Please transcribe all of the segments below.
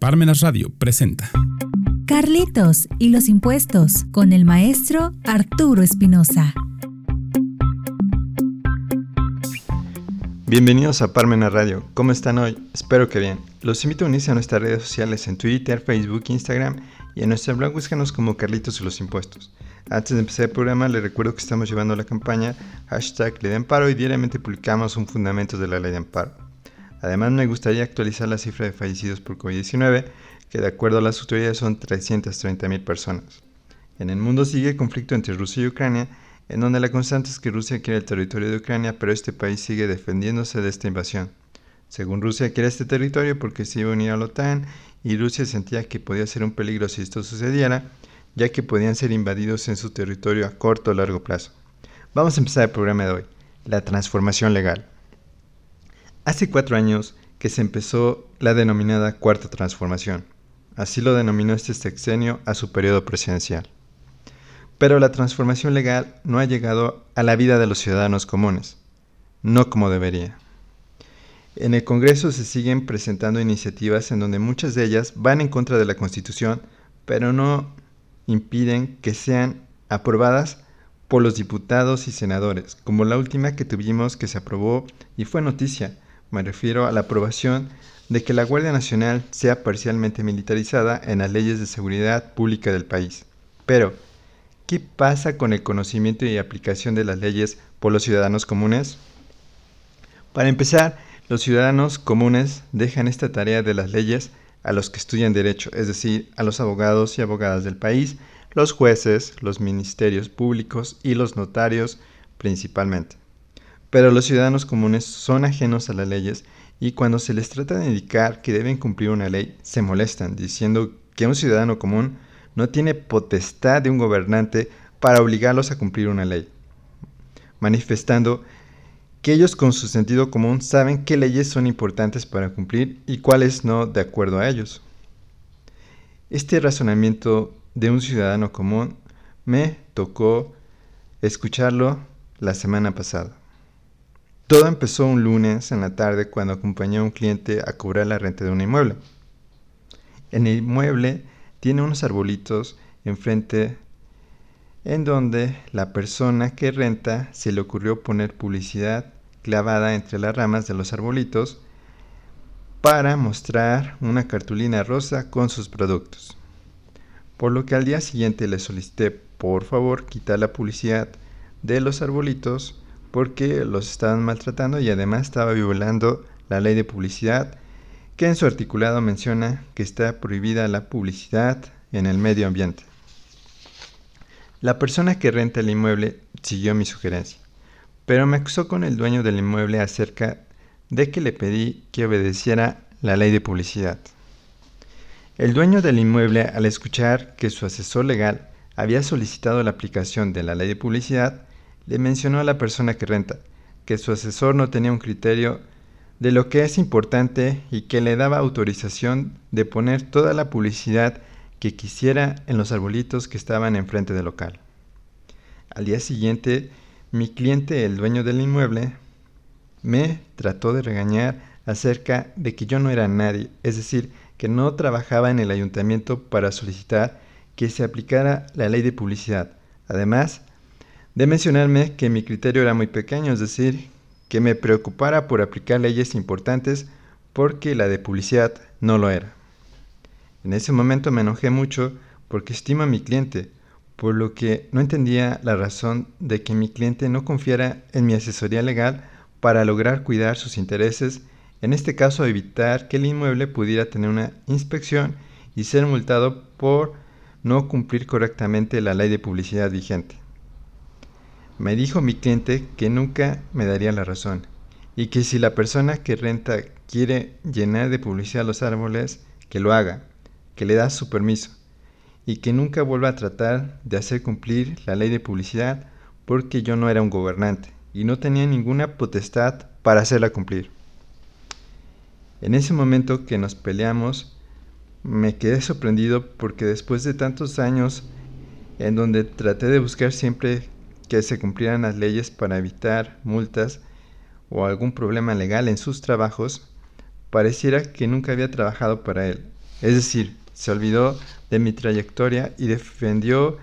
Parmenas Radio presenta Carlitos y los impuestos con el maestro Arturo Espinosa. Bienvenidos a Parmenas Radio. ¿Cómo están hoy? Espero que bien. Los invito a unirse a nuestras redes sociales en Twitter, Facebook, Instagram y en nuestro blog búscanos como Carlitos y los impuestos. Antes de empezar el programa, les recuerdo que estamos llevando la campaña hashtag Ley de Amparo y diariamente publicamos un fundamento de la Ley de Amparo. Además, me gustaría actualizar la cifra de fallecidos por COVID-19, que de acuerdo a las autoridades son 330.000 personas. En el mundo sigue el conflicto entre Rusia y Ucrania, en donde la constante es que Rusia quiere el territorio de Ucrania, pero este país sigue defendiéndose de esta invasión. Según Rusia quiere este territorio porque se iba a unir a la OTAN y Rusia sentía que podía ser un peligro si esto sucediera, ya que podían ser invadidos en su territorio a corto o largo plazo. Vamos a empezar el programa de hoy, la transformación legal. Hace cuatro años que se empezó la denominada Cuarta Transformación. Así lo denominó este sexenio a su periodo presidencial. Pero la transformación legal no ha llegado a la vida de los ciudadanos comunes, no como debería. En el Congreso se siguen presentando iniciativas en donde muchas de ellas van en contra de la Constitución, pero no impiden que sean aprobadas por los diputados y senadores, como la última que tuvimos que se aprobó y fue noticia. Me refiero a la aprobación de que la Guardia Nacional sea parcialmente militarizada en las leyes de seguridad pública del país. Pero, ¿Qué pasa con el conocimiento y aplicación de las leyes por los ciudadanos comunes? Para empezar, los ciudadanos comunes dejan esta tarea de las leyes a los que estudian derecho, es decir, a los abogados y abogadas del país, los jueces, los ministerios públicos y los notarios principalmente. Pero los ciudadanos comunes son ajenos a las leyes y cuando se les trata de indicar que deben cumplir una ley, se molestan diciendo que un ciudadano común no tiene potestad de un gobernante para obligarlos a cumplir una ley, manifestando que ellos con su sentido común saben qué leyes son importantes para cumplir y cuáles no de acuerdo a ellos. Este razonamiento de un ciudadano común me tocó escucharlo la semana pasada. Todo empezó un lunes en la tarde cuando acompañé a un cliente a cobrar la renta de un inmueble. En el inmueble tiene unos arbolitos enfrente en donde la persona que renta se le ocurrió poner publicidad clavada entre las ramas de los arbolitos para mostrar una cartulina rosa con sus productos. Por lo que al día siguiente le solicité por favor quitar la publicidad de los arbolitos porque los estaban maltratando y además estaba violando la ley de publicidad que en su articulado menciona que está prohibida la publicidad en el medio ambiente. La persona que renta el inmueble siguió mi sugerencia, pero me acusó con el dueño del inmueble acerca de que le pedí que obedeciera la ley de publicidad. El dueño del inmueble, al escuchar que su asesor legal había solicitado la aplicación de la ley de publicidad, le mencionó a la persona que renta que su asesor no tenía un criterio de lo que es importante y que le daba autorización de poner toda la publicidad que quisiera en los arbolitos que estaban enfrente del local. Al día siguiente, mi cliente, el dueño del inmueble, me trató de regañar acerca de que yo no era nadie, es decir, que no trabajaba en el ayuntamiento para solicitar que se aplicara la ley de publicidad. Además, de mencionarme que mi criterio era muy pequeño, es decir, que me preocupara por aplicar leyes importantes porque la de publicidad no lo era. En ese momento me enojé mucho porque estimo a mi cliente, por lo que no entendía la razón de que mi cliente no confiara en mi asesoría legal para lograr cuidar sus intereses, en este caso evitar que el inmueble pudiera tener una inspección y ser multado por no cumplir correctamente la ley de publicidad vigente. Me dijo mi cliente que nunca me daría la razón y que si la persona que renta quiere llenar de publicidad los árboles, que lo haga, que le da su permiso y que nunca vuelva a tratar de hacer cumplir la ley de publicidad porque yo no era un gobernante y no tenía ninguna potestad para hacerla cumplir. En ese momento que nos peleamos, me quedé sorprendido porque después de tantos años en donde traté de buscar siempre que se cumplieran las leyes para evitar multas o algún problema legal en sus trabajos, pareciera que nunca había trabajado para él. Es decir, se olvidó de mi trayectoria y defendió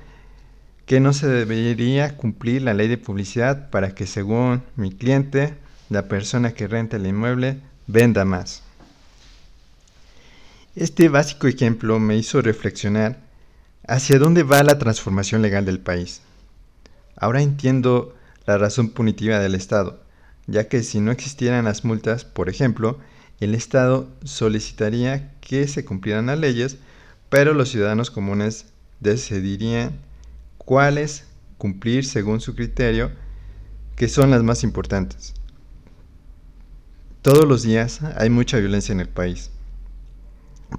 que no se debería cumplir la ley de publicidad para que según mi cliente, la persona que renta el inmueble, venda más. Este básico ejemplo me hizo reflexionar hacia dónde va la transformación legal del país. Ahora entiendo la razón punitiva del Estado, ya que si no existieran las multas, por ejemplo, el Estado solicitaría que se cumplieran las leyes, pero los ciudadanos comunes decidirían cuáles cumplir según su criterio, que son las más importantes. Todos los días hay mucha violencia en el país,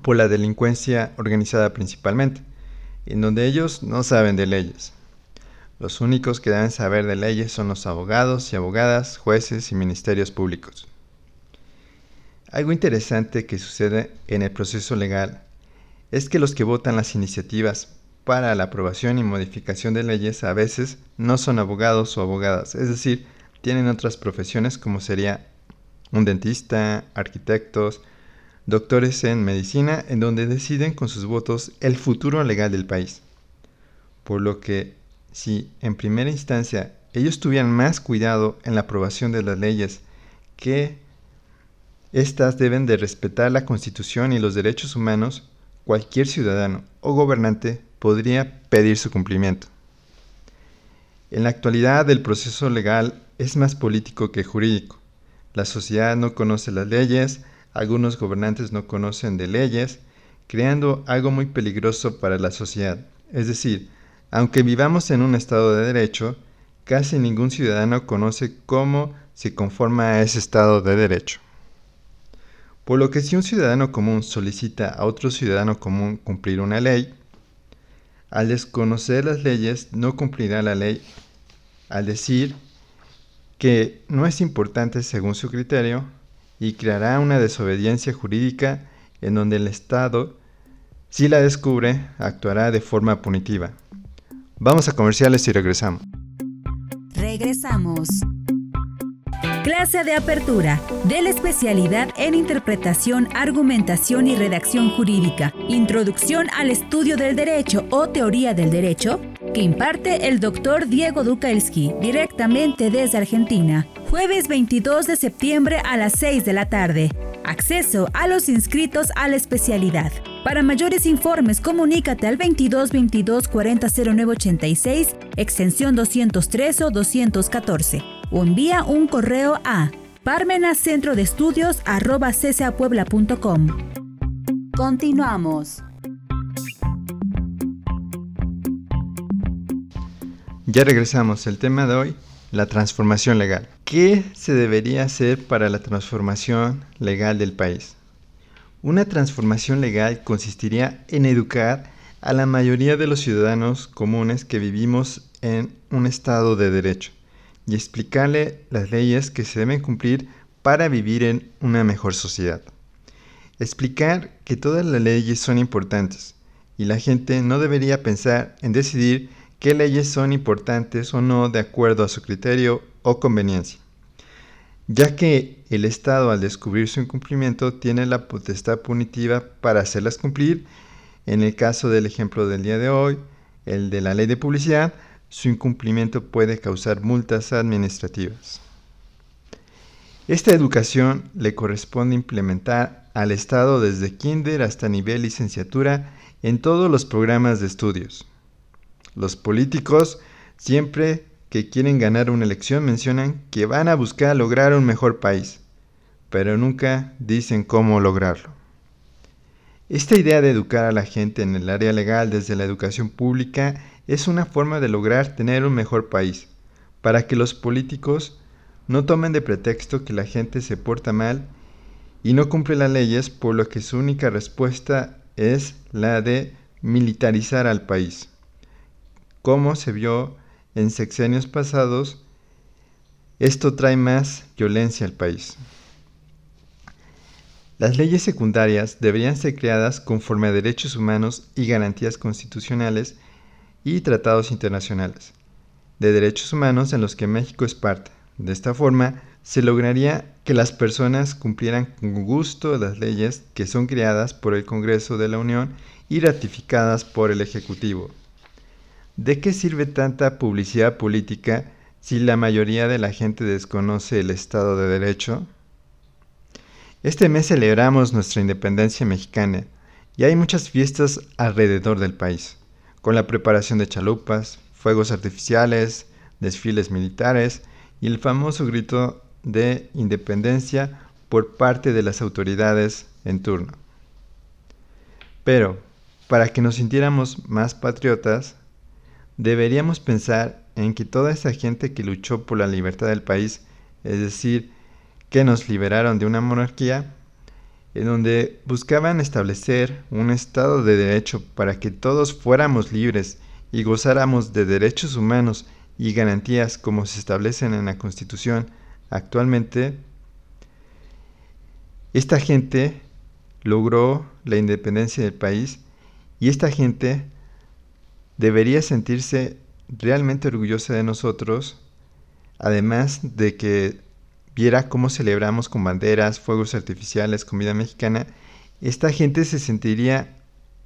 por la delincuencia organizada principalmente, en donde ellos no saben de leyes. Los únicos que deben saber de leyes son los abogados y abogadas, jueces y ministerios públicos. Algo interesante que sucede en el proceso legal es que los que votan las iniciativas para la aprobación y modificación de leyes a veces no son abogados o abogadas, es decir, tienen otras profesiones como sería un dentista, arquitectos, doctores en medicina, en donde deciden con sus votos el futuro legal del país. Por lo que, si en primera instancia ellos tuvieran más cuidado en la aprobación de las leyes, que éstas deben de respetar la Constitución y los derechos humanos, cualquier ciudadano o gobernante podría pedir su cumplimiento. En la actualidad el proceso legal es más político que jurídico. La sociedad no conoce las leyes, algunos gobernantes no conocen de leyes, creando algo muy peligroso para la sociedad. Es decir, aunque vivamos en un Estado de Derecho, casi ningún ciudadano conoce cómo se conforma a ese Estado de Derecho. Por lo que si un ciudadano común solicita a otro ciudadano común cumplir una ley, al desconocer las leyes, no cumplirá la ley al decir que no es importante según su criterio y creará una desobediencia jurídica en donde el Estado, si la descubre, actuará de forma punitiva. Vamos a comerciales y regresamos. Regresamos. Clase de apertura de la especialidad en interpretación, argumentación y redacción jurídica. Introducción al estudio del derecho o teoría del derecho que imparte el doctor Diego Dukaelski directamente desde Argentina. Jueves 22 de septiembre a las 6 de la tarde. Acceso a los inscritos a la especialidad. Para mayores informes, comunícate al 22 22 40 0986, extensión 203 o 214 o envía un correo a parmenacentrodeestudios.com. Continuamos. Ya regresamos. El tema de hoy, la transformación legal. ¿Qué se debería hacer para la transformación legal del país? Una transformación legal consistiría en educar a la mayoría de los ciudadanos comunes que vivimos en un estado de derecho y explicarle las leyes que se deben cumplir para vivir en una mejor sociedad. Explicar que todas las leyes son importantes y la gente no debería pensar en decidir qué leyes son importantes o no de acuerdo a su criterio o conveniencia, ya que el Estado al descubrir su incumplimiento tiene la potestad punitiva para hacerlas cumplir, en el caso del ejemplo del día de hoy, el de la ley de publicidad, su incumplimiento puede causar multas administrativas. Esta educación le corresponde implementar al Estado desde kinder hasta nivel licenciatura en todos los programas de estudios. Los políticos siempre que quieren ganar una elección mencionan que van a buscar lograr un mejor país, pero nunca dicen cómo lograrlo. Esta idea de educar a la gente en el área legal desde la educación pública es una forma de lograr tener un mejor país, para que los políticos no tomen de pretexto que la gente se porta mal y no cumple las leyes, por lo que su única respuesta es la de militarizar al país. Como se vio en sexenios pasados, esto trae más violencia al país. Las leyes secundarias deberían ser creadas conforme a derechos humanos y garantías constitucionales y tratados internacionales de derechos humanos en los que México es parte. De esta forma, se lograría que las personas cumplieran con gusto las leyes que son creadas por el Congreso de la Unión y ratificadas por el Ejecutivo. ¿De qué sirve tanta publicidad política si la mayoría de la gente desconoce el Estado de Derecho? Este mes celebramos nuestra independencia mexicana y hay muchas fiestas alrededor del país, con la preparación de chalupas, fuegos artificiales, desfiles militares y el famoso grito de independencia por parte de las autoridades en turno. Pero, para que nos sintiéramos más patriotas, deberíamos pensar en que toda esa gente que luchó por la libertad del país, es decir, que nos liberaron de una monarquía, en donde buscaban establecer un Estado de Derecho para que todos fuéramos libres y gozáramos de derechos humanos y garantías como se establecen en la Constitución actualmente, esta gente logró la independencia del país y esta gente debería sentirse realmente orgullosa de nosotros, además de que viera cómo celebramos con banderas, fuegos artificiales, comida mexicana, esta gente se sentiría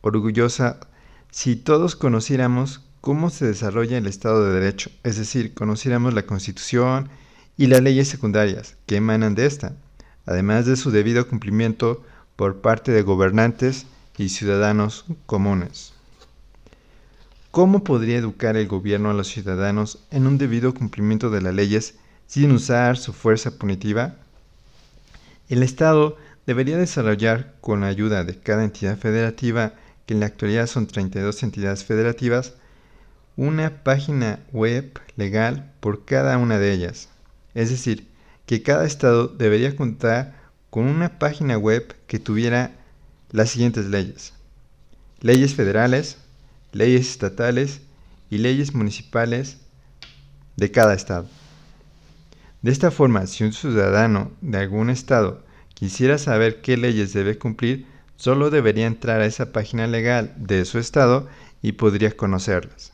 orgullosa si todos conociéramos cómo se desarrolla el Estado de Derecho, es decir, conociéramos la Constitución y las leyes secundarias que emanan de esta, además de su debido cumplimiento por parte de gobernantes y ciudadanos comunes. ¿Cómo podría educar el gobierno a los ciudadanos en un debido cumplimiento de las leyes sin usar su fuerza punitiva? El Estado debería desarrollar, con la ayuda de cada entidad federativa, que en la actualidad son 32 entidades federativas, una página web legal por cada una de ellas. Es decir, que cada estado debería contar con una página web que tuviera las siguientes leyes. Leyes federales, leyes estatales y leyes municipales de cada estado. De esta forma, si un ciudadano de algún estado quisiera saber qué leyes debe cumplir, solo debería entrar a esa página legal de su estado y podría conocerlas.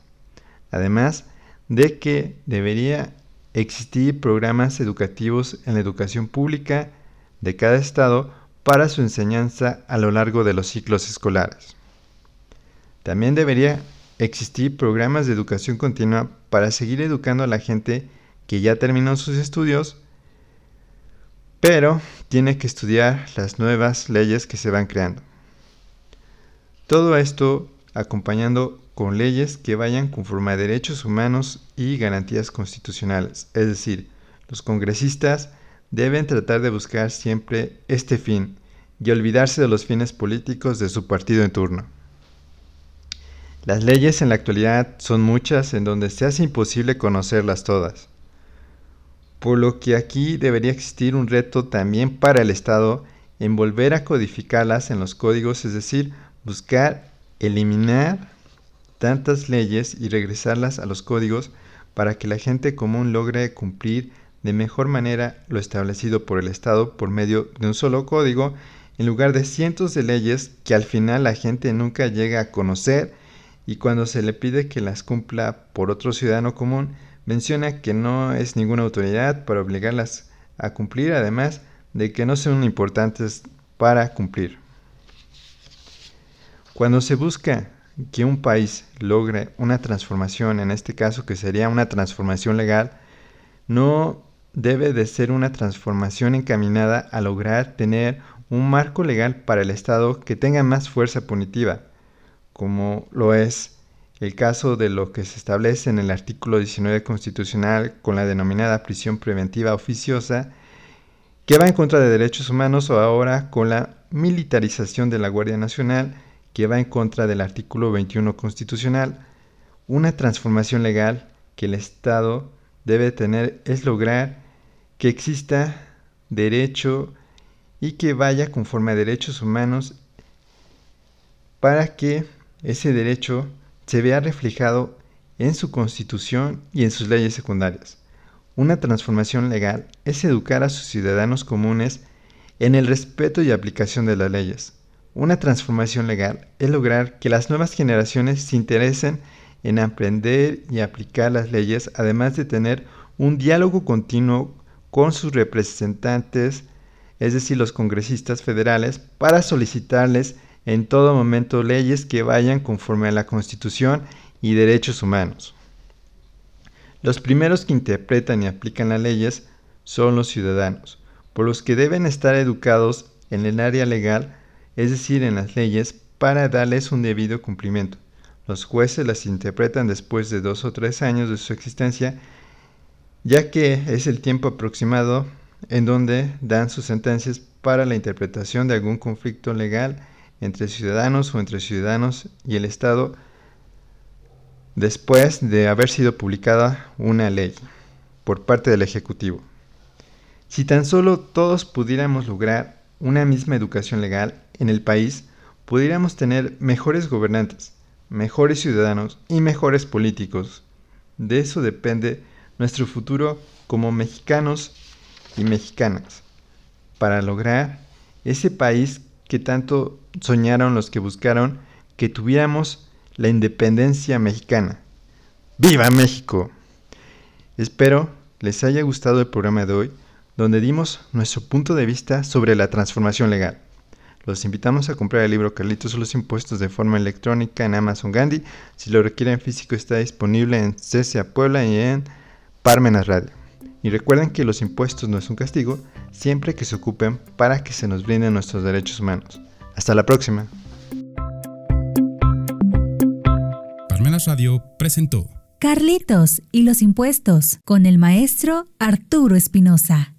Además de que debería existir programas educativos en la educación pública de cada estado para su enseñanza a lo largo de los ciclos escolares. También debería existir programas de educación continua para seguir educando a la gente que ya terminó sus estudios, pero tiene que estudiar las nuevas leyes que se van creando. Todo esto acompañando con leyes que vayan conforme a derechos humanos y garantías constitucionales. Es decir, los congresistas deben tratar de buscar siempre este fin y olvidarse de los fines políticos de su partido en turno. Las leyes en la actualidad son muchas en donde se hace imposible conocerlas todas, por lo que aquí debería existir un reto también para el Estado en volver a codificarlas en los códigos, es decir, buscar eliminar tantas leyes y regresarlas a los códigos para que la gente común logre cumplir de mejor manera lo establecido por el Estado por medio de un solo código en lugar de cientos de leyes que al final la gente nunca llega a conocer y cuando se le pide que las cumpla por otro ciudadano común, menciona que no es ninguna autoridad para obligarlas a cumplir, además de que no son importantes para cumplir. Cuando se busca que un país logre una transformación, en este caso que sería una transformación legal, no debe de ser una transformación encaminada a lograr tener un marco legal para el Estado que tenga más fuerza punitiva, como lo es el caso de lo que se establece en el artículo 19 constitucional con la denominada prisión preventiva oficiosa, que va en contra de derechos humanos o ahora con la militarización de la Guardia Nacional, que va en contra del artículo 21 constitucional. Una transformación legal que el Estado debe tener es lograr que exista derecho y que vaya conforme a derechos humanos para que ese derecho se vea reflejado en su constitución y en sus leyes secundarias. Una transformación legal es educar a sus ciudadanos comunes en el respeto y aplicación de las leyes, una transformación legal es lograr que las nuevas generaciones se interesen en aprender y aplicar las leyes, además de tener un diálogo continuo con sus representantes, es decir, los congresistas federales, para solicitarles en todo momento leyes que vayan conforme a la Constitución y derechos humanos. Los primeros que interpretan y aplican las leyes son los ciudadanos, por los que deben estar educados en el área legal, es decir, en las leyes, para darles un debido cumplimiento. Los jueces las interpretan después de dos o tres años de su existencia, ya que es el tiempo aproximado en donde dan sus sentencias para la interpretación de algún conflicto legal entre ciudadanos o entre ciudadanos y el Estado después de haber sido publicada una ley por parte del Ejecutivo. Si tan solo todos pudiéramos lograr una misma educación legal en el país, pudiéramos tener mejores gobernantes, mejores ciudadanos y mejores políticos. De eso depende nuestro futuro como mexicanos y mexicanas, para lograr ese país que tanto soñaron los que buscaron que tuviéramos la independencia mexicana. ¡Viva México! Espero les haya gustado el programa de hoy, donde dimos nuestro punto de vista sobre la transformación legal. Los invitamos a comprar el libro Carlitos los impuestos de forma electrónica en Amazon Gandhi. Si lo requieren físico está disponible en CESA Puebla y en Parmenas Radio. Y recuerden que los impuestos no es un castigo, siempre que se ocupen para que se nos brinden nuestros derechos humanos. Hasta la próxima. Parmenas Radio presentó Carlitos y los impuestos con el maestro Arturo Espinosa.